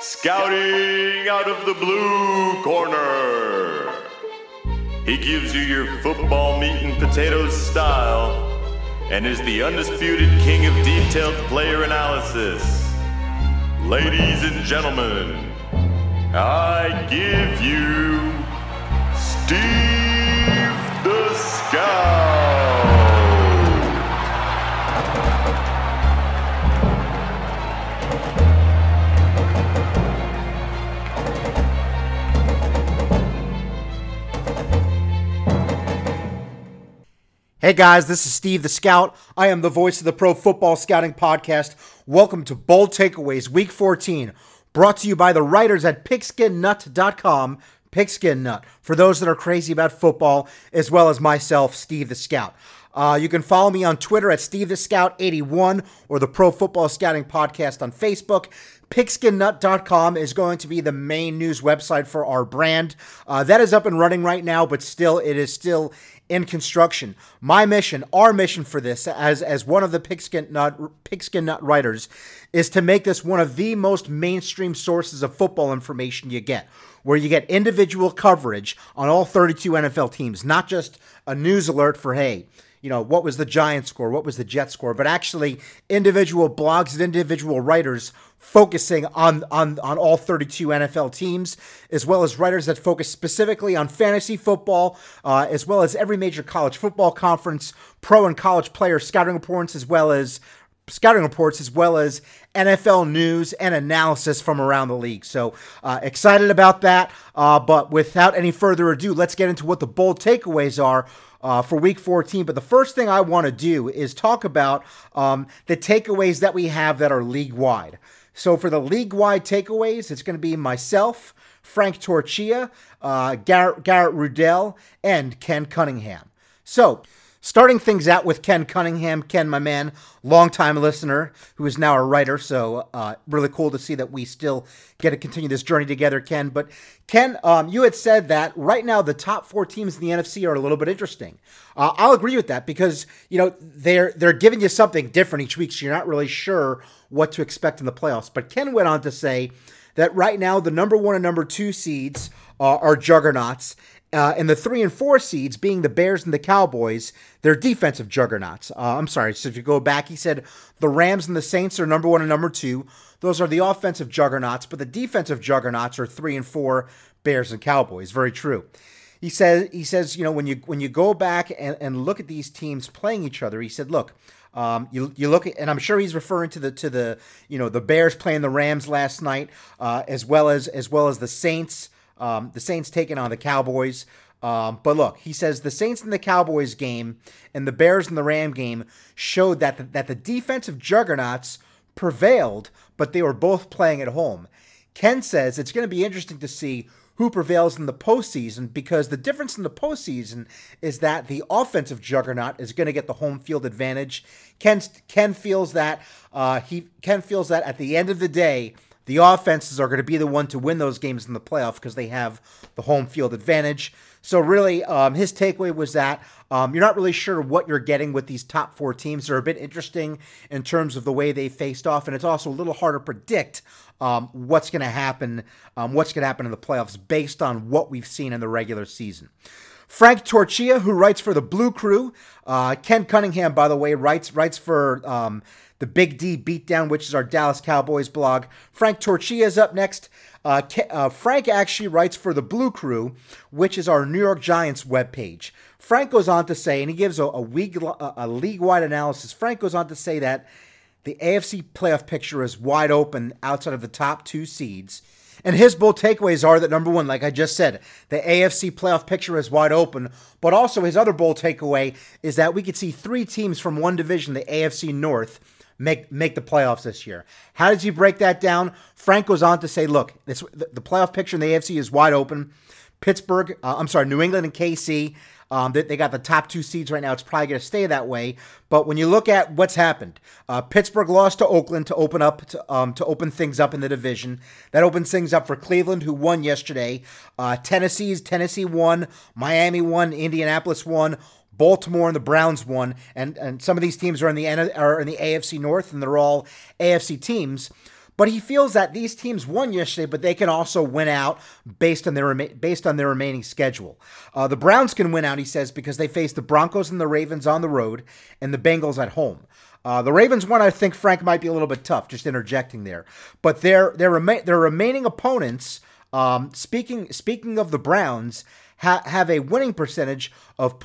scouting out of the blue corner. He gives you your football meat and potatoes style and is the undisputed king of detailed player analysis. Ladies and gentlemen, I give you Steve Hey guys, this is Steve the Scout. I am the voice of the Pro Football Scouting Podcast. Welcome to Bold Takeaways Week 14, brought to you by the writers at pigskinnut.com. Pigskin Nut, for those that are crazy about football, as well as myself, Steve the Scout. Uh, you can follow me on Twitter at Steve the Scout 81 or the Pro Football Scouting Podcast on Facebook. Pigskinnut.com is going to be the main news website for our brand. Uh, that is up and running right now, but still, it is still in construction. My mission, our mission for this, as as one of the Pigskin Nut Pigskin Nut writers, is to make this one of the most mainstream sources of football information you get, where you get individual coverage on all 32 NFL teams, not just a news alert for hey you know, what was the Giants score, what was the Jets score, but actually individual blogs and individual writers focusing on on on all 32 NFL teams, as well as writers that focus specifically on fantasy football, uh, as well as every major college football conference, pro and college player scouting reports, as well as scouting reports as well as NFL news and analysis from around the league. So uh, excited about that. Uh, but without any further ado, let's get into what the bold takeaways are uh, for week 14. But the first thing I want to do is talk about um, the takeaways that we have that are league wide. So for the league wide takeaways, it's going to be myself, Frank Torchia, uh, Garrett, Garrett Rudell, and Ken Cunningham. So Starting things out with Ken Cunningham. Ken, my man, longtime listener who is now a writer. So, uh, really cool to see that we still get to continue this journey together, Ken. But, Ken, um, you had said that right now the top four teams in the NFC are a little bit interesting. Uh, I'll agree with that because, you know, they're, they're giving you something different each week. So, you're not really sure what to expect in the playoffs. But Ken went on to say that right now the number one and number two seeds are juggernauts, uh, and the three and four seeds being the Bears and the Cowboys, they're defensive juggernauts. Uh, I'm sorry. So if you go back, he said the Rams and the Saints are number one and number two. Those are the offensive juggernauts, but the defensive juggernauts are three and four Bears and Cowboys. Very true. He says he says you know when you when you go back and, and look at these teams playing each other, he said look. Um, you you look at, and I'm sure he's referring to the to the you know the Bears playing the Rams last night, uh, as well as as well as the Saints um, the Saints taking on the Cowboys. Um, but look, he says the Saints and the Cowboys game and the Bears and the Ram game showed that the, that the defensive juggernauts prevailed, but they were both playing at home. Ken says it's going to be interesting to see who prevails in the postseason because the difference in the postseason is that the offensive juggernaut is going to get the home field advantage. Ken Ken feels that uh, he Ken feels that at the end of the day the offenses are going to be the one to win those games in the playoff because they have the home field advantage. So really, um, his takeaway was that um, you're not really sure what you're getting with these top four teams. They're a bit interesting in terms of the way they faced off, and it's also a little hard to predict um, what's going to happen, um, what's going to happen in the playoffs based on what we've seen in the regular season. Frank Torchia, who writes for the Blue Crew, uh, Ken Cunningham, by the way, writes writes for um, the Big D Beatdown, which is our Dallas Cowboys blog. Frank Torchia is up next. Uh, uh, Frank actually writes for the Blue Crew, which is our New York Giants webpage. Frank goes on to say, and he gives a, a, week, a league-wide analysis. Frank goes on to say that the AFC playoff picture is wide open outside of the top two seeds. And his bold takeaways are that number one, like I just said, the AFC playoff picture is wide open. But also, his other bold takeaway is that we could see three teams from one division, the AFC North, make make the playoffs this year. How does he break that down? Frank goes on to say, look, this, the, the playoff picture in the AFC is wide open. Pittsburgh, uh, I'm sorry, New England and KC, um, they, they, got the top two seeds right now. It's probably going to stay that way. But when you look at what's happened, uh, Pittsburgh lost to Oakland to open up to, um, to open things up in the division. That opens things up for Cleveland, who won yesterday. Uh, Tennessee's Tennessee won, Miami won, Indianapolis won. Baltimore and the Browns won, and and some of these teams are in the are in the AFC North, and they're all AFC teams. But he feels that these teams won yesterday, but they can also win out based on their based on their remaining schedule. Uh, the Browns can win out, he says, because they face the Broncos and the Ravens on the road and the Bengals at home. Uh, the Ravens one, I think Frank might be a little bit tough. Just interjecting there, but their their rema- their remaining opponents. Um, speaking speaking of the Browns, ha- have a winning percentage of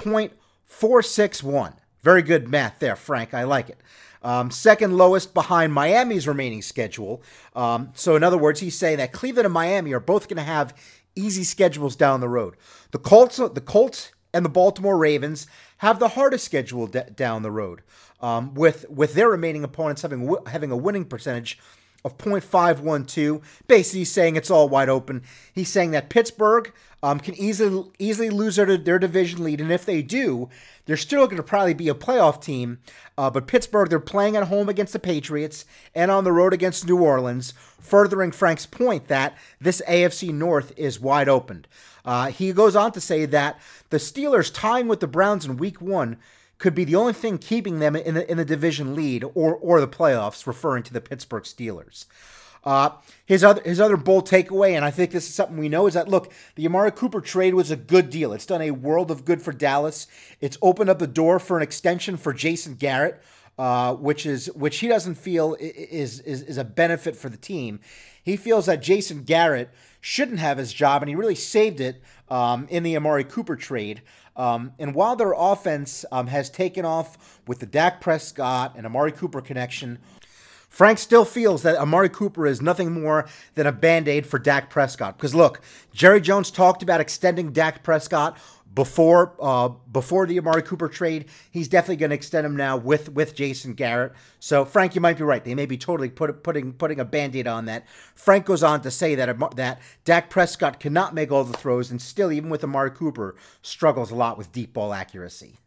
.461. Very good math there, Frank. I like it. Um, second lowest behind Miami's remaining schedule. Um, so, in other words, he's saying that Cleveland and Miami are both going to have easy schedules down the road. The Colts, the Colts, and the Baltimore Ravens have the hardest schedule d- down the road, um, with with their remaining opponents having w- having a winning percentage of .512. Basically, saying it's all wide open. He's saying that Pittsburgh um, can easily easily lose their, their division lead, and if they do, they're still going to probably be a playoff team. Uh, but Pittsburgh, they're playing at home against the Patriots and on the road against New Orleans, furthering Frank's point that this AFC North is wide open. Uh, he goes on to say that the Steelers tying with the Browns in Week One could be the only thing keeping them in the in the division lead or or the playoffs, referring to the Pittsburgh Steelers. Uh, his other his other bold takeaway, and I think this is something we know, is that look, the Amari Cooper trade was a good deal. It's done a world of good for Dallas. It's opened up the door for an extension for Jason Garrett, uh, which is which he doesn't feel is, is is a benefit for the team. He feels that Jason Garrett shouldn't have his job, and he really saved it um, in the Amari Cooper trade. Um, and while their offense um, has taken off with the Dak Prescott and Amari Cooper connection, Frank still feels that Amari Cooper is nothing more than a band aid for Dak Prescott. Because look, Jerry Jones talked about extending Dak Prescott before uh, before the Amari Cooper trade. He's definitely going to extend him now with with Jason Garrett. So Frank, you might be right. They may be totally put, putting putting a band-aid on that. Frank goes on to say that that Dak Prescott cannot make all the throws, and still, even with Amari Cooper, struggles a lot with deep ball accuracy.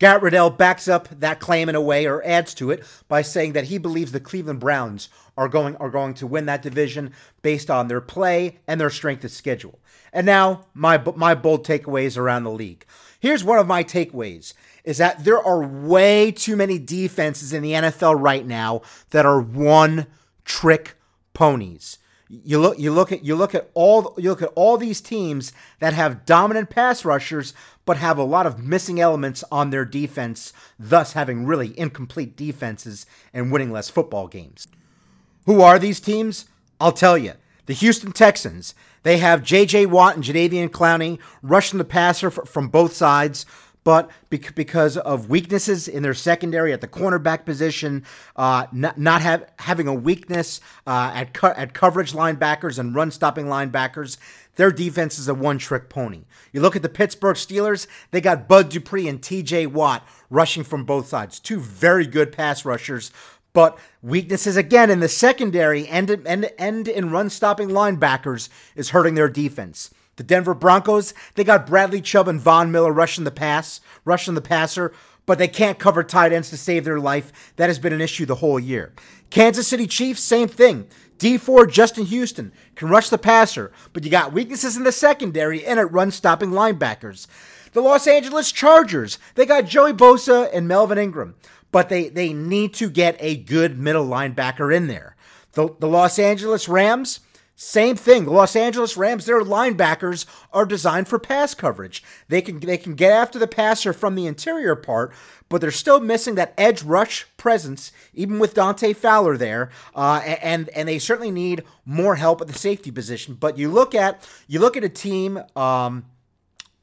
Garrett Riddell backs up that claim in a way or adds to it by saying that he believes the Cleveland Browns are going are going to win that division based on their play and their strength of schedule. And now my my bold takeaways around the league. Here's one of my takeaways is that there are way too many defenses in the NFL right now that are one trick ponies. You look you look at you look at all you look at all these teams that have dominant pass rushers but have a lot of missing elements on their defense, thus having really incomplete defenses and winning less football games. Who are these teams? I'll tell you. The Houston Texans. They have J.J. Watt and Jadeveon Clowney rushing the passer from both sides but because of weaknesses in their secondary at the cornerback position, uh, not, not have, having a weakness uh, at, co- at coverage linebackers and run stopping linebackers, their defense is a one trick pony. You look at the Pittsburgh Steelers, they got Bud Dupree and TJ Watt rushing from both sides. Two very good pass rushers, but weaknesses again in the secondary and, and, and in run stopping linebackers is hurting their defense. The Denver Broncos, they got Bradley Chubb and Von Miller rushing the pass, rushing the passer, but they can't cover tight ends to save their life. That has been an issue the whole year. Kansas City Chiefs, same thing. Dee Ford Justin Houston can rush the passer, but you got weaknesses in the secondary and at run stopping linebackers. The Los Angeles Chargers, they got Joey Bosa and Melvin Ingram, but they, they need to get a good middle linebacker in there. The, the Los Angeles Rams, same thing. Los Angeles Rams, their linebackers are designed for pass coverage. They can they can get after the passer from the interior part, but they're still missing that edge rush presence, even with Dante Fowler there. Uh, and and they certainly need more help at the safety position. But you look at you look at a team. Um,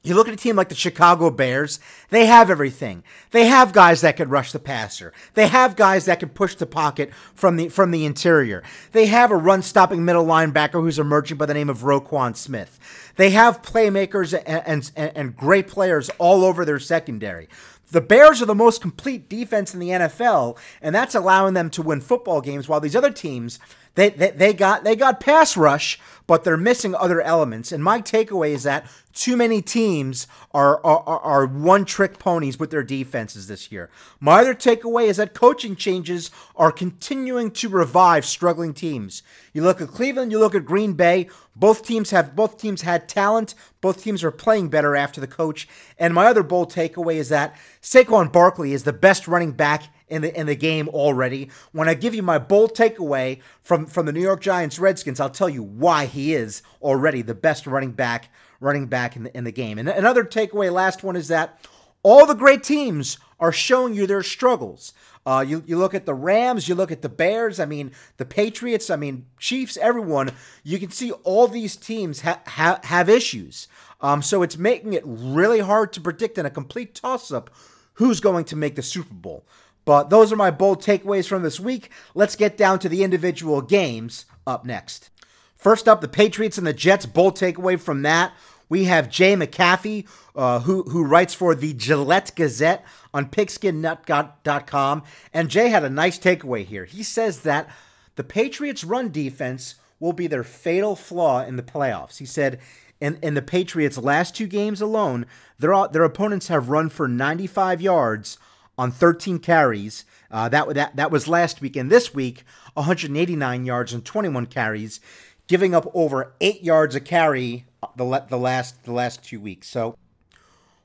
you look at a team like the Chicago Bears, they have everything. They have guys that can rush the passer. They have guys that can push the pocket from the from the interior. They have a run-stopping middle linebacker who's emerging by the name of Roquan Smith. They have playmakers and, and, and great players all over their secondary. The Bears are the most complete defense in the NFL, and that's allowing them to win football games while these other teams they, they, they got they got pass rush, but they're missing other elements. And my takeaway is that too many teams are, are, are one trick ponies with their defenses this year. My other takeaway is that coaching changes are continuing to revive struggling teams. You look at Cleveland, you look at Green Bay. Both teams have both teams had talent. Both teams are playing better after the coach. And my other bold takeaway is that Saquon Barkley is the best running back in the in the game already. When I give you my bold takeaway from from the New York Giants Redskins, I'll tell you why he is already the best running back running back in the in the game. And another takeaway, last one is that all the great teams are showing you their struggles. Uh, you, you look at the Rams, you look at the Bears, I mean, the Patriots, I mean, Chiefs, everyone. You can see all these teams ha- ha- have issues. Um, so it's making it really hard to predict in a complete toss up who's going to make the Super Bowl. But those are my bold takeaways from this week. Let's get down to the individual games up next. First up, the Patriots and the Jets. Bold takeaway from that. We have Jay McCaffey, uh, who, who writes for the Gillette Gazette on pigskinnut.com. And Jay had a nice takeaway here. He says that the Patriots' run defense will be their fatal flaw in the playoffs. He said, in, in the Patriots' last two games alone, their, their opponents have run for 95 yards on 13 carries. Uh, that, that, that was last week. And this week, 189 yards and 21 carries, giving up over eight yards a carry the, the, last, the last two weeks. So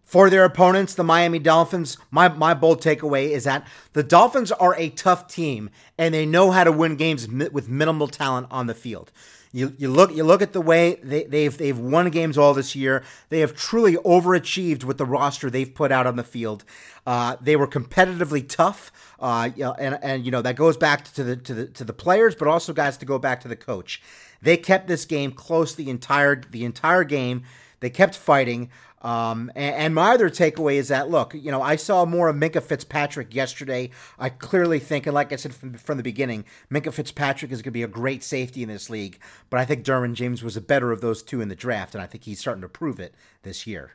for their opponents, the Miami Dolphins, my, my bold takeaway is that the Dolphins are a tough team and they know how to win games with minimal talent on the field. You, you look you look at the way they, they've they've won games all this year. They have truly overachieved with the roster they've put out on the field. Uh, they were competitively tough, uh, and and you know that goes back to the to the to the players, but also guys to go back to the coach. They kept this game close the entire the entire game. They kept fighting. Um, and, and, my other takeaway is that look, you know, I saw more of Minkah Fitzpatrick yesterday. I clearly think, and like I said from, from the beginning, Minkah Fitzpatrick is going to be a great safety in this league. But I think Derwin James was a better of those two in the draft, and I think he's starting to prove it this year.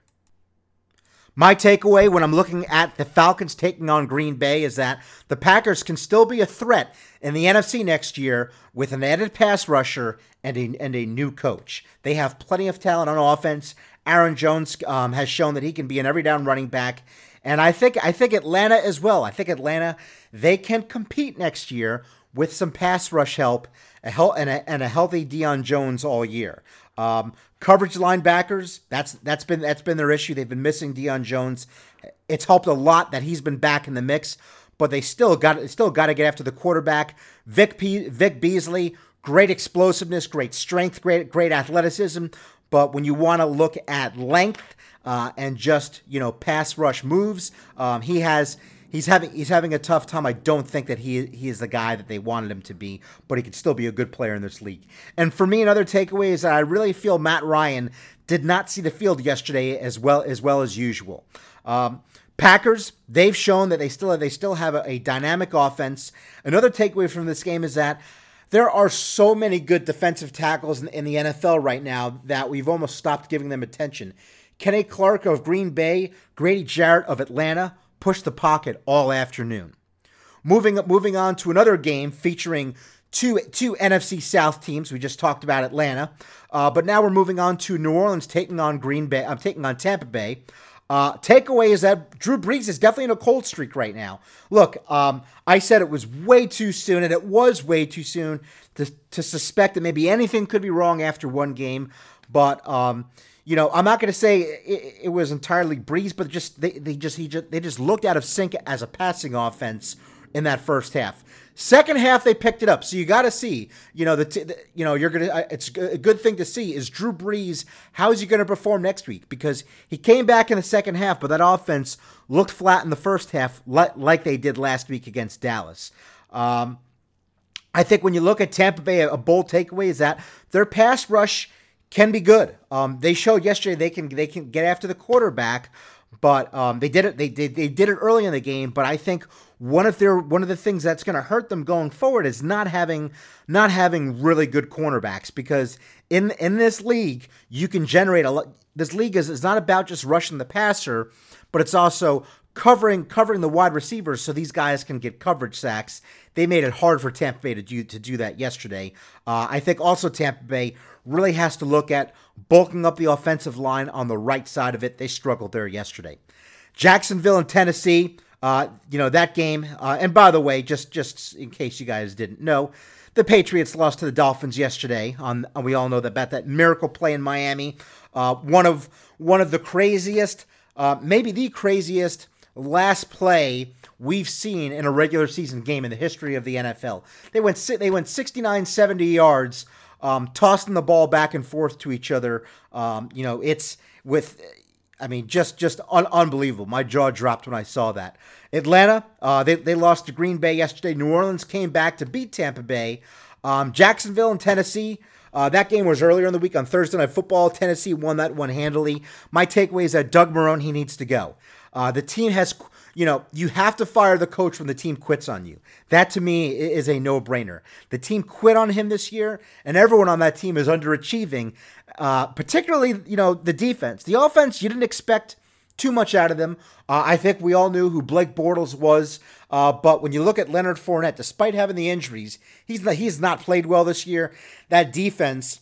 My takeaway when I'm looking at the Falcons taking on Green Bay is that the Packers can still be a threat in the NFC next year with an added pass rusher and a, and a new coach. They have plenty of talent on offense, Aaron Jones um, has shown that he can be an every down running back. And I think I think Atlanta as well. I think Atlanta they can compete next year with some pass rush help a hel- and, a, and a healthy Deion Jones all year. Um, coverage linebackers that's that's been that's been their issue. They've been missing Deion Jones. It's helped a lot that he's been back in the mix, but they still got still got to get after the quarterback. Vic P- Vic Beasley, great explosiveness, great strength, great great athleticism, but when you want to look at length uh, and just you know pass rush moves, um, he has he's having he's having a tough time. I don't think that he he is the guy that they wanted him to be, but he could still be a good player in this league. And for me, another takeaway is that I really feel Matt Ryan did not see the field yesterday as well as well as usual. Um, Packers, they've shown that they still have, they still have a, a dynamic offense. Another takeaway from this game is that there are so many good defensive tackles in, in, the NFL right now that we've almost stopped giving them attention. Kenny Clark of Green Bay, Grady Jarrett of Atlanta pushed the pocket all afternoon. Moving moving on to another game featuring two two NFC South teams. We just talked about Atlanta, uh, but now we're moving on to New Orleans taking on Green Bay. I'm uh, taking on Tampa Bay. Uh, takeaway is that Drew Brees is definitely in a cold streak right now. Look, um, I said it was way too soon, and it was way too soon to, to suspect that maybe anything could be wrong after one game. But um, you know, I'm not going to say it, it, was entirely Brees, but just they, they just he just they just looked out of sync as a passing offense in that first half. Second half, they picked it up. So you got to see, you know, the, the, you know, you're gonna. It's a good thing to see is Drew Brees. How is he going to perform next week? Because he came back in the second half, but that offense looked flat in the first half, like, like they did last week against Dallas. Um, I think when you look at Tampa Bay, a bold takeaway is that their pass rush can be good. Um, they showed yesterday they can they can get after the quarterback, but um, they did it. They, they they did it early in the game. But I think one of their one of the things that's going to hurt them going forward is not having not having really good cornerbacks because in in this league you can generate a lot. This league is, is not about just rushing the passer, but it's also covering covering the wide receivers so these guys can get coverage sacks. They made it hard for Tampa Bay to do to do that yesterday. Uh, I think also Tampa Bay really has to look at bulking up the offensive line on the right side of it. They struggled there yesterday. Jacksonville and Tennessee. Uh, you know that game. Uh, and by the way, just just in case you guys didn't know, the Patriots lost to the Dolphins yesterday. On we all know that about that miracle play in Miami. Uh, one of one of the craziest, uh, maybe the craziest last play we've seen in a regular season game in the history of the NFL. They went they went 69 70 yards um, tossing the ball back and forth to each other. Um, you know, it's with I mean, just just un- unbelievable. My jaw dropped when I saw that. Atlanta, uh, they, they lost to Green Bay yesterday. New Orleans came back to beat Tampa Bay. Um, Jacksonville and Tennessee. Uh, that game was earlier in the week on Thursday Night Football. Tennessee won that one handily. My takeaway is that Doug Marrone, he needs to go. Uh, the team has, you know, you have to fire the coach when the team quits on you. That to me is a no brainer. The team quit on him this year, and everyone on that team is underachieving, uh, particularly, you know, the defense. The offense, you didn't expect too much out of them. Uh, I think we all knew who Blake Bortles was, uh, but when you look at Leonard Fournette, despite having the injuries, he's not, he's not played well this year. That defense,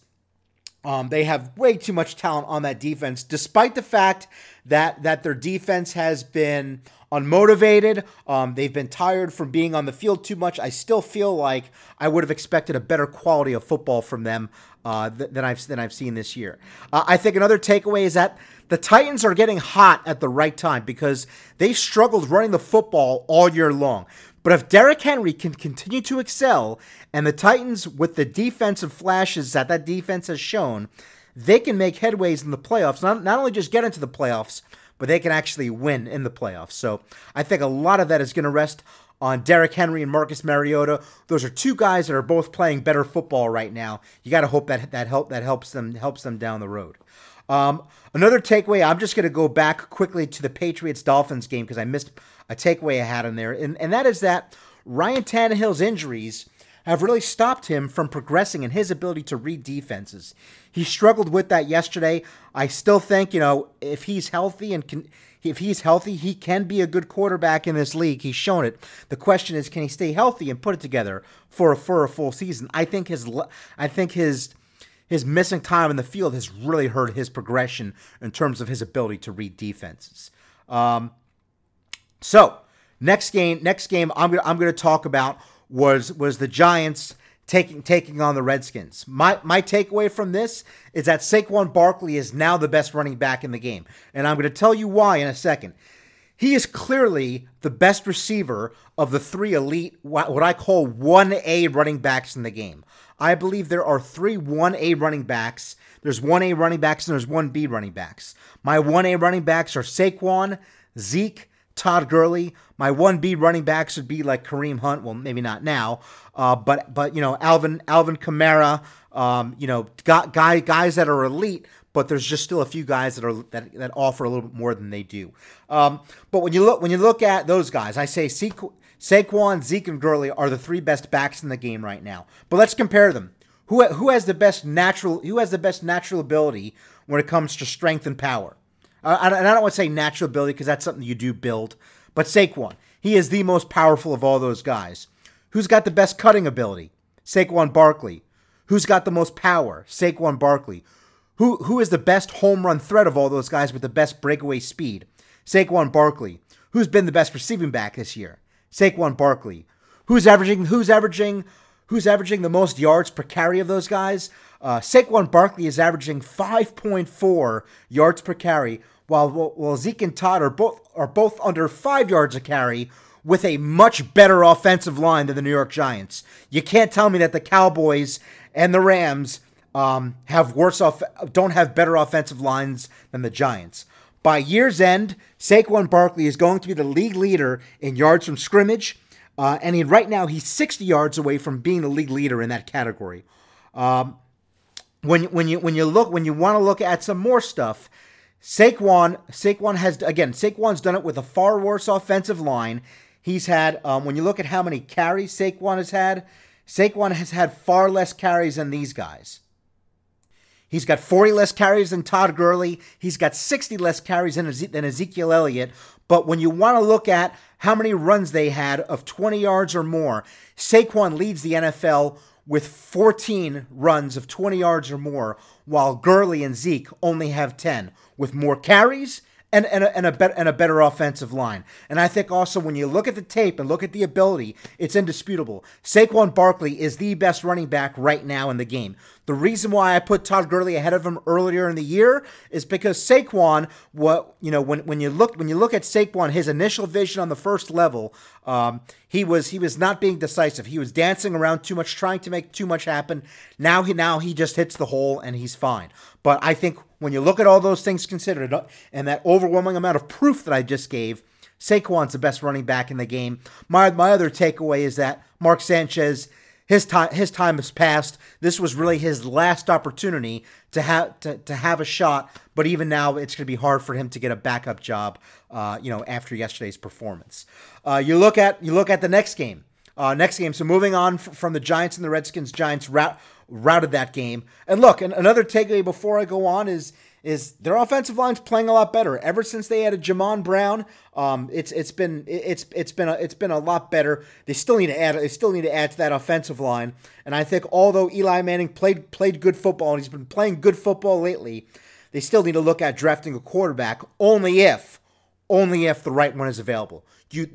um, they have way too much talent on that defense, despite the fact that that their defense has been unmotivated. Um, they've been tired from being on the field too much. I still feel like I would have expected a better quality of football from them uh, th- than I've than I've seen this year. Uh, I think another takeaway is that the Titans are getting hot at the right time because they struggled running the football all year long. But if Derrick Henry can continue to excel, and the Titans, with the defensive flashes that that defense has shown, they can make headways in the playoffs. Not, not only just get into the playoffs, but they can actually win in the playoffs. So I think a lot of that is going to rest on Derrick Henry and Marcus Mariota. Those are two guys that are both playing better football right now. You got to hope that that help that helps them helps them down the road. Um, another takeaway. I'm just going to go back quickly to the Patriots Dolphins game because I missed a takeaway I had in there, and and that is that Ryan Tannehill's injuries have really stopped him from progressing in his ability to read defenses. He struggled with that yesterday. I still think, you know, if he's healthy and can if he's healthy, he can be a good quarterback in this league. He's shown it. The question is, can he stay healthy and put it together for a, for a full season? I think his I think his his missing time in the field has really hurt his progression in terms of his ability to read defenses. Um, so next game, next game, I'm gonna I'm gonna talk about was was the Giants taking taking on the Redskins. My my takeaway from this is that Saquon Barkley is now the best running back in the game, and I'm going to tell you why in a second. He is clearly the best receiver of the three elite, what I call 1A running backs in the game. I believe there are three 1A running backs. There's 1A running backs and there's 1B running backs. My 1A running backs are Saquon, Zeke, Todd Gurley. My 1B running backs would be like Kareem Hunt. Well, maybe not now, uh, but but you know Alvin Alvin Kamara. Um, you know, got guy guys that are elite, but there's just still a few guys that are that, that offer a little bit more than they do. Um, but when you look when you look at those guys, I say Saquon, Zeke, and Gurley are the three best backs in the game right now. But let's compare them. Who who has the best natural who has the best natural ability when it comes to strength and power? Uh, and I don't want to say natural ability because that's something you do build, but Saquon, he is the most powerful of all those guys. Who's got the best cutting ability? Saquon Barkley. Who's got the most power? Saquon Barkley. Who who is the best home run threat of all those guys with the best breakaway speed? Saquon Barkley. Who's been the best receiving back this year? Saquon Barkley. Who's averaging who's averaging who's averaging the most yards per carry of those guys? Uh, Saquon Barkley is averaging 5.4 yards per carry, while while Zeke and Todd are both are both under five yards a carry with a much better offensive line than the New York Giants. You can't tell me that the Cowboys and the Rams um, have worse off, don't have better offensive lines than the Giants. By year's end, Saquon Barkley is going to be the league leader in yards from scrimmage, uh, and he, right now he's 60 yards away from being the league leader in that category. Um, when when you when you look when you want to look at some more stuff, Saquon Saquon has again Saquon's done it with a far worse offensive line. He's had, um, when you look at how many carries Saquon has had, Saquon has had far less carries than these guys. He's got 40 less carries than Todd Gurley. He's got 60 less carries than, Ezekiel Elliott. But when you want to look at how many runs they had of 20 yards or more, Saquon leads the NFL with 14 runs of 20 yards or more, while Gurley and Zeke only have 10, with more carries and, and, a, and, a and a better offensive line. And I think also when you look at the tape and look at the ability, it's indisputable. Saquon Barkley is the best running back right now in the game. The reason why I put Todd Gurley ahead of him earlier in the year is because Saquon, what you know, when, when you look when you look at Saquon, his initial vision on the first level, um, he was he was not being decisive. He was dancing around too much, trying to make too much happen. Now he now he just hits the hole and he's fine. But I think when you look at all those things considered uh, and that overwhelming amount of proof that I just gave, Saquon's the best running back in the game. My my other takeaway is that Mark Sanchez his time his time has passed. This was really his last opportunity to have to, to have a shot. But even now, it's going to be hard for him to get a backup job. Uh, you know, after yesterday's performance, uh, you look at you look at the next game. Uh, next game. So moving on f- from the Giants and the Redskins, Giants rout, routed that game. And look, and another takeaway before I go on is is their offensive line's playing a lot better ever since they added Jamon Brown. Um, it's it's been it's it's been a, it's been a lot better. They still need to add they still need to add to that offensive line. And I think although Eli Manning played played good football and he's been playing good football lately, they still need to look at drafting a quarterback only if only if the right one is available. You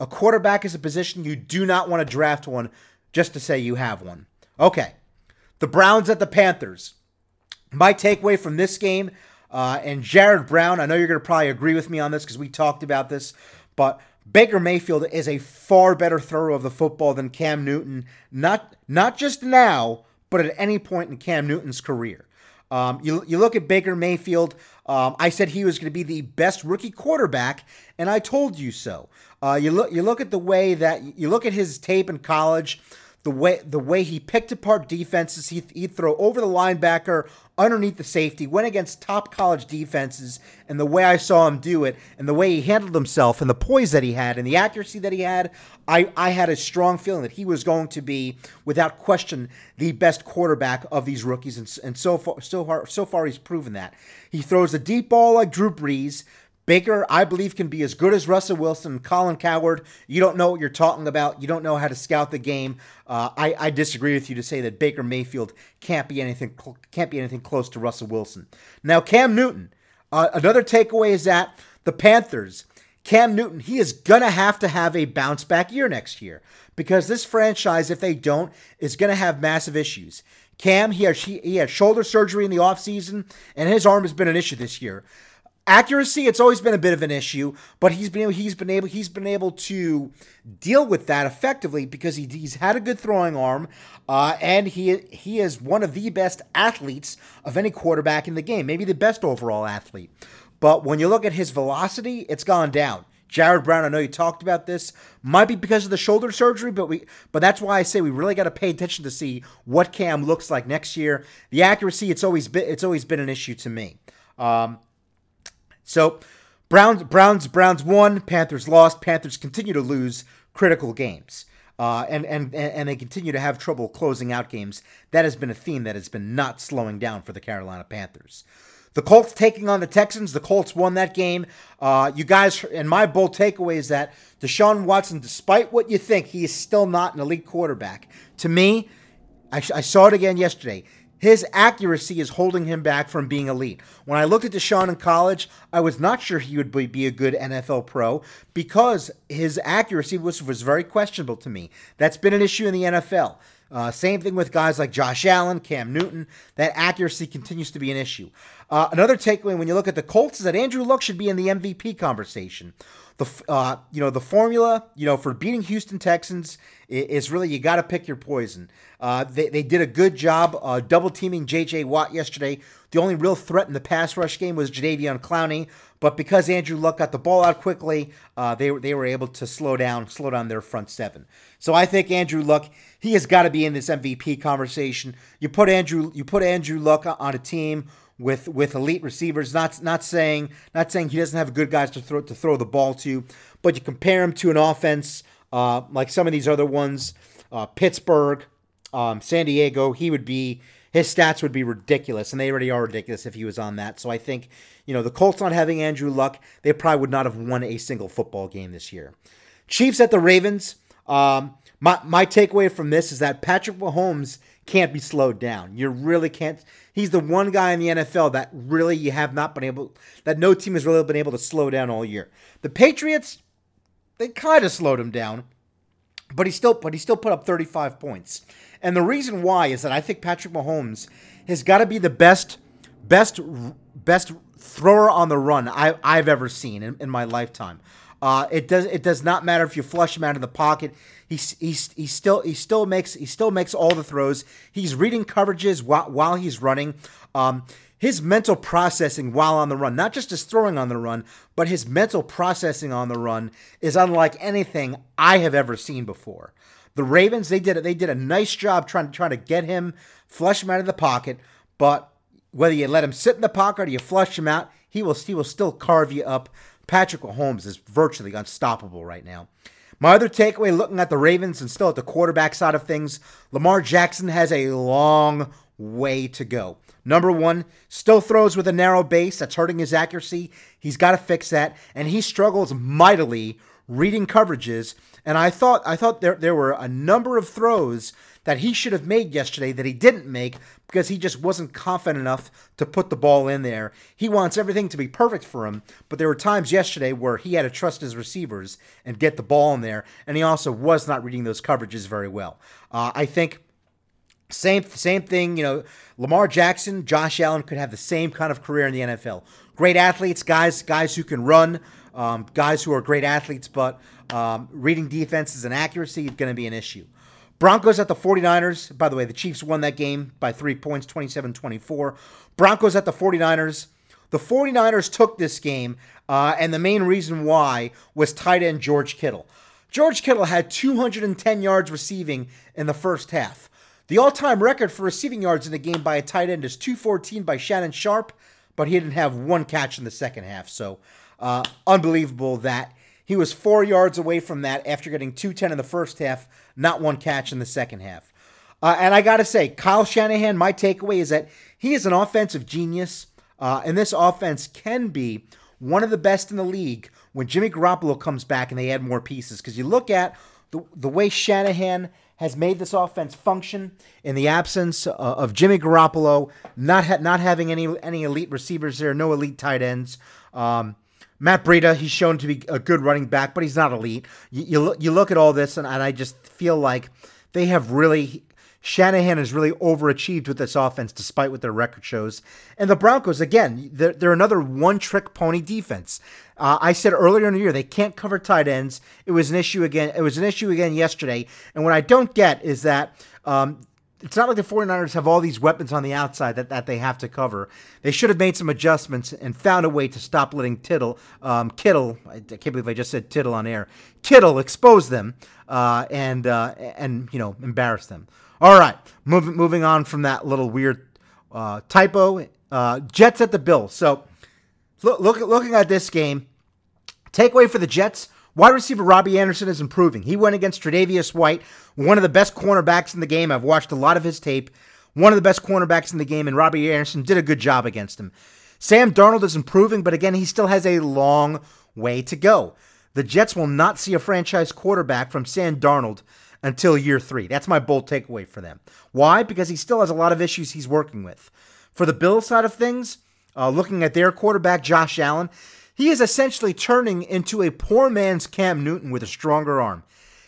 a quarterback is a position you do not want to draft one just to say you have one. Okay. The Browns at the Panthers. My takeaway from this game, uh, and Jared Brown, I know you're going to probably agree with me on this because we talked about this, but Baker Mayfield is a far better thrower of the football than Cam Newton, not not just now, but at any point in Cam Newton's career. Um, you, you look at Baker Mayfield. Um, I said he was going to be the best rookie quarterback, and I told you so. Uh, you look you look at the way that you look at his tape in college the way the way he picked apart defenses. He, he'd throw over the linebacker, underneath the safety, went against top college defenses, and the way I saw him do it, and the way he handled himself, and the poise that he had, and the accuracy that he had, I, I had a strong feeling that he was going to be, without question, the best quarterback of these rookies, and, and so far, so far, so far, he's proven that. He throws a deep ball like Drew Brees. Baker, I believe, can be as good as Russell Wilson Colin Cowherd. You don't know what you're talking about. You don't know how to scout the game. Uh, I, I, disagree with you to say that Baker Mayfield can't be anything can't be anything close to Russell Wilson. Now, Cam Newton. Uh, another takeaway is that the Panthers, Cam Newton, he is gonna have to have a bounce back year next year because this franchise, if they don't, is gonna have massive issues. Cam, he had, he had shoulder surgery in the offseason, and his arm has been an issue this year accuracy it's always been a bit of an issue but he's been able he's been able he's been able to deal with that effectively because he, he's had a good throwing arm uh, and he he is one of the best athletes of any quarterback in the game maybe the best overall athlete but when you look at his velocity it's gone down Jared Brown, I know you talked about this. Might be because of the shoulder surgery, but we but that's why I say we really got to pay attention to see what Cam looks like next year. The accuracy, it's always been it's always been an issue to me. Um, so Browns, Browns, Browns won. Panthers lost. Panthers continue to lose critical games. Uh, and, and and they continue to have trouble closing out games. That has been a theme that has been not slowing down for the Carolina Panthers. The Colts taking on the Texans. The Colts won that game. Uh, you guys, and my bold takeaway is that Deshaun Watson, despite what you think, he is still not an elite quarterback. To me, I, I saw it again yesterday. His accuracy is holding him back from being elite. When I looked at Deshaun in college, I was not sure he would be a good NFL pro because his accuracy was, was very questionable to me. That's been an issue in the NFL. Uh, same thing with guys like Josh Allen, Cam Newton. That accuracy continues to be an issue. Uh, another takeaway when you look at the Colts is that Andrew Luck should be in the MVP conversation the uh, you know the formula you know for beating Houston Texans is really you got to pick your poison. Uh, they, they did a good job uh, double teaming J.J. Watt yesterday. The only real threat in the pass rush game was Jadeveon Clowney, but because Andrew Luck got the ball out quickly, uh, they they were able to slow down slow down their front seven. So I think Andrew Luck he has got to be in this MVP conversation. You put Andrew you put Andrew Luck on a team with with elite receivers. Not not saying not saying he doesn't have good guys to throw to throw the ball to, but you compare him to an offense uh, like some of these other ones, uh, Pittsburgh, um, San Diego. He would be his stats would be ridiculous, and they already are ridiculous if he was on that. So I think you know the Colts not having Andrew Luck, they probably would not have won a single football game this year. Chiefs at the Ravens. Um, my my takeaway from this is that Patrick Mahomes can't be slowed down. You really can't He's the one guy in the NFL that really you have not been able, that no team has really been able to slow down all year. The Patriots, they kind of slowed him down, but he still, but he still put up 35 points. And the reason why is that I think Patrick Mahomes has got to be the best, best, best thrower on the run I, I've ever seen in, in my lifetime. Uh, it does it does not matter if you flush him out of the pocket. He's, he's, he still he still makes he still makes all the throws. He's reading coverages while, while he's running. Um, his mental processing while on the run, not just his throwing on the run, but his mental processing on the run is unlike anything I have ever seen before. The Ravens they did it. They did a nice job trying to trying to get him, flush him out of the pocket. But whether you let him sit in the pocket or you flush him out, he will he will still carve you up. Patrick Mahomes is virtually unstoppable right now. My other takeaway looking at the Ravens and still at the quarterback side of things, Lamar Jackson has a long way to go. Number one, still throws with a narrow base. That's hurting his accuracy. He's got to fix that. And he struggles mightily reading coverages. And I thought I thought there, there were a number of throws that he should have made yesterday that he didn't make because he just wasn't confident enough to put the ball in there. He wants everything to be perfect for him, but there were times yesterday where he had to trust his receivers and get the ball in there, and he also was not reading those coverages very well. Uh, I think. Same same thing, you know, Lamar Jackson, Josh Allen could have the same kind of career in the NFL. Great athletes, guys guys who can run, um, guys who are great athletes, but um, reading defenses and accuracy is going to be an issue. Broncos at the 49ers. By the way, the Chiefs won that game by three points, 27 24. Broncos at the 49ers. The 49ers took this game, uh, and the main reason why was tight end George Kittle. George Kittle had 210 yards receiving in the first half. The all time record for receiving yards in a game by a tight end is 214 by Shannon Sharpe, but he didn't have one catch in the second half. So, uh, unbelievable that he was four yards away from that after getting 210 in the first half, not one catch in the second half. Uh, and I got to say, Kyle Shanahan, my takeaway is that he is an offensive genius, uh, and this offense can be one of the best in the league when Jimmy Garoppolo comes back and they add more pieces. Because you look at the, the way Shanahan has made this offense function in the absence uh, of Jimmy Garoppolo, not ha- not having any any elite receivers there, no elite tight ends. Um, Matt Breida, he's shown to be a good running back, but he's not elite. You, you, look, you look at all this, and, and I just feel like they have really. Shanahan has really overachieved with this offense despite what their record shows. And the Broncos, again, they're, they're another one trick pony defense. Uh, I said earlier in the year they can't cover tight ends. It was an issue again. It was an issue again yesterday. And what I don't get is that um, it's not like the 49ers have all these weapons on the outside that, that they have to cover. They should have made some adjustments and found a way to stop letting Tittle, um, Kittle, I can't believe I just said Tittle on air, Kittle expose them uh, and, uh, and, you know, embarrass them. All right, moving, moving on from that little weird uh, typo. Uh, Jets at the Bills. So look, look, looking at this game, takeaway for the Jets – Wide receiver Robbie Anderson is improving. He went against Tre'Davious White, one of the best cornerbacks in the game. I've watched a lot of his tape. One of the best cornerbacks in the game, and Robbie Anderson did a good job against him. Sam Darnold is improving, but again, he still has a long way to go. The Jets will not see a franchise quarterback from Sam Darnold until year three. That's my bold takeaway for them. Why? Because he still has a lot of issues he's working with. For the Bills side of things, uh, looking at their quarterback, Josh Allen, he is essentially turning into a poor man's Cam Newton with a stronger arm.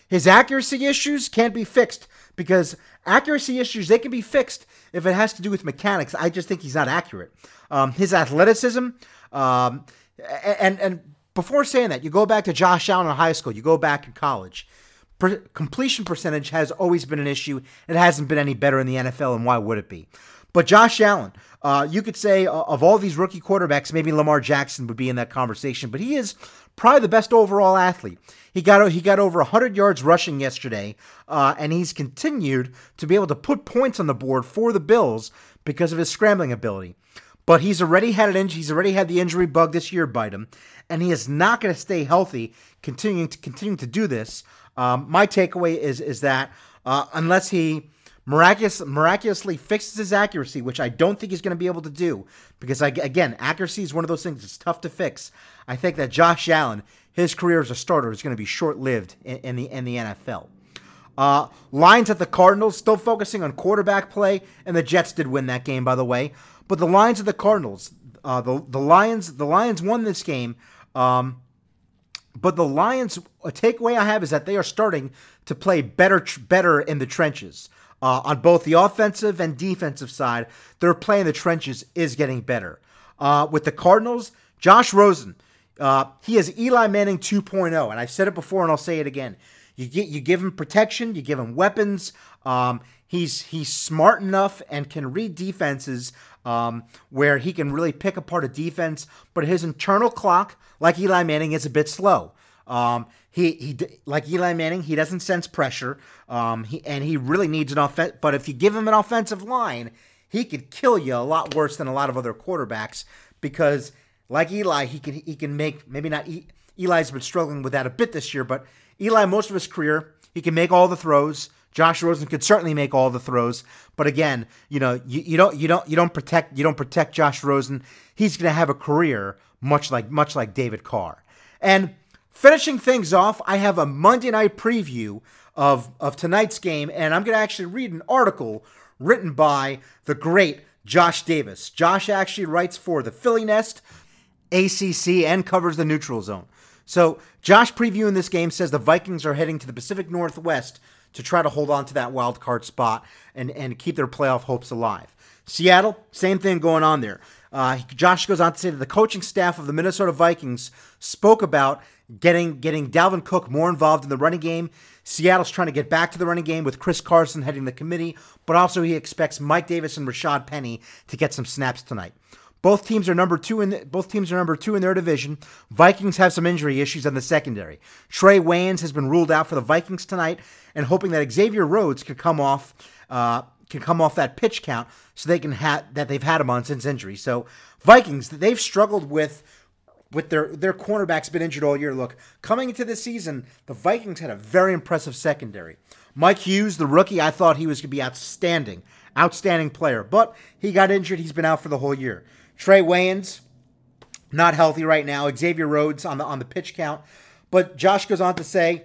His accuracy issues can't be fixed because accuracy issues they can be fixed if it has to do with mechanics. I just think he's not accurate. Um, his athleticism, um, and and before saying that, you go back to Josh Allen in high school, you go back in college. Completion percentage has always been an issue. It hasn't been any better in the NFL, and why would it be? But Josh Allen, uh, you could say uh, of all these rookie quarterbacks, maybe Lamar Jackson would be in that conversation, but he is probably the best overall athlete. He got he got over 100 yards rushing yesterday, uh, and he's continued to be able to put points on the board for the Bills because of his scrambling ability. But he's already had an injury. He's already had the injury bug this year bite him, and he is not going to stay healthy. Continuing to continuing to do this. Um, my takeaway is is that uh, unless he miraculous, miraculously fixes his accuracy, which I don't think he's going to be able to do because, I, again, accuracy is one of those things that's tough to fix. I think that Josh Allen, his career as a starter, is going to be short lived in, in, the in the NFL. Uh, Lions at the Cardinals, still focusing on quarterback play, and the Jets did win that game, by the way. But the Lions at the Cardinals, uh, the the Lions, the Lions won this game. Um, but the Lions, a takeaway I have is that they are starting to play better, better in the trenches. Uh, on both the offensive and defensive side, their play in the trenches is getting better. Uh, with the Cardinals, Josh Rosen, uh, he is Eli Manning 2.0, and I've said it before and I'll say it again. You get you give him protection, you give him weapons. Um, he's he's smart enough and can read defenses um, where he can really pick apart a defense, but his internal clock, like Eli Manning, is a bit slow. Um, he he like Eli Manning, he doesn't sense pressure. Um, he and he really needs an offense. But if you give him an offensive line, he could kill you a lot worse than a lot of other quarterbacks because, like Eli, he can he can make maybe not. Eli's been struggling with that a bit this year, but Eli, most of his career, he can make all the throws. Josh Rosen could certainly make all the throws, but again, you know, you, you don't you don't you don't protect you don't protect Josh Rosen. He's going to have a career much like much like David Carr. And finishing things off, I have a Monday night preview of of tonight's game, and I'm going to actually read an article written by the great Josh Davis. Josh actually writes for the Philly Nest, ACC, and covers the neutral zone. So Josh previewing this game says the Vikings are heading to the Pacific Northwest to try to hold on to that wild card spot and, and keep their playoff hopes alive. Seattle, same thing going on there. Uh, Josh goes on to say that the coaching staff of the Minnesota Vikings spoke about getting getting Dalvin Cook more involved in the running game. Seattle's trying to get back to the running game with Chris Carson heading the committee, but also he expects Mike Davis and Rashaad Penny to get some snaps tonight. Both teams are number two in the, both teams are number two in their division. Vikings have some injury issues in the secondary. Trae Waynes has been ruled out for the Vikings tonight, and hoping that Xavier Rhodes can come off uh, can come off that pitch count so they can have that they've had him on since injury. So Vikings they've struggled with with their their cornerbacks been injured all year. Look, coming into this season, the Vikings had a very impressive secondary. Mike Hughes, the rookie, I thought he was going to be outstanding, outstanding player, but he got injured. He's been out for the whole year. Trae Waynes, not healthy right now. Xavier Rhodes on the on the pitch count. But Josh goes on to say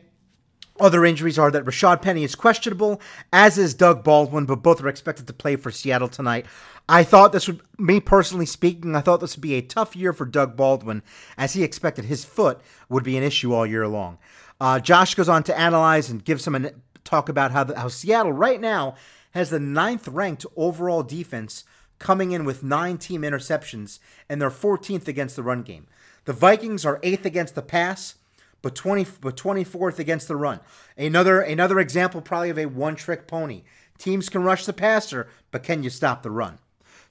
other injuries are that Rashaad Penny is questionable, as is Doug Baldwin, but both are expected to play for Seattle tonight. I thought this would, me personally speaking, I thought this would be a tough year for Doug Baldwin, as he expected his foot would be an issue all year long. Uh, Josh goes on to analyze and give some talk about how, the, how Seattle right now has the ninth ranked overall defense coming in with nine team interceptions, and they're 14th against the run game. The Vikings are eighth against the pass, but 20 but 24th against the run. Another another example probably of a one trick pony. Teams can rush the passer, but can you stop the run?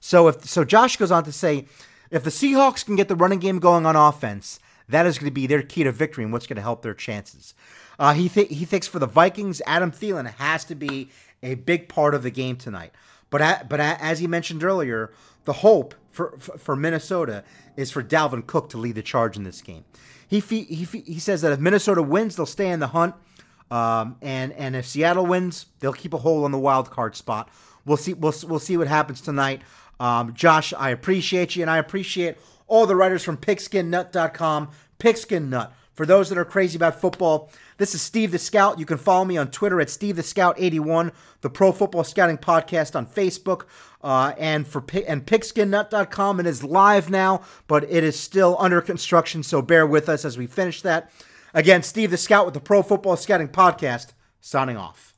So if so, Josh goes on to say, if the Seahawks can get the running game going on offense, that is going to be their key to victory and what's going to help their chances. Uh, he th- he thinks for the Vikings, Adam Thielen has to be a big part of the game tonight. But but as he mentioned earlier, the hope for, for Minnesota is for Dalvin Cook to lead the charge in this game. He he he says that if Minnesota wins, they'll stay in the hunt, um, and and if Seattle wins, they'll keep a hold on the wild card spot. We'll see we'll we'll see what happens tonight. Um, Josh, I appreciate you, and I appreciate all the writers from PigskinNut.com. Pigskin Nut. For those that are crazy about football, this is Steve the Scout. You can follow me on Twitter at Steve the Scout 81, the Pro Football Scouting Podcast on Facebook, uh, and for and PigSkinNut.com. It is live now, but it is still under construction. So bear with us as we finish that. Again, Steve the Scout with the Pro Football Scouting Podcast, signing off.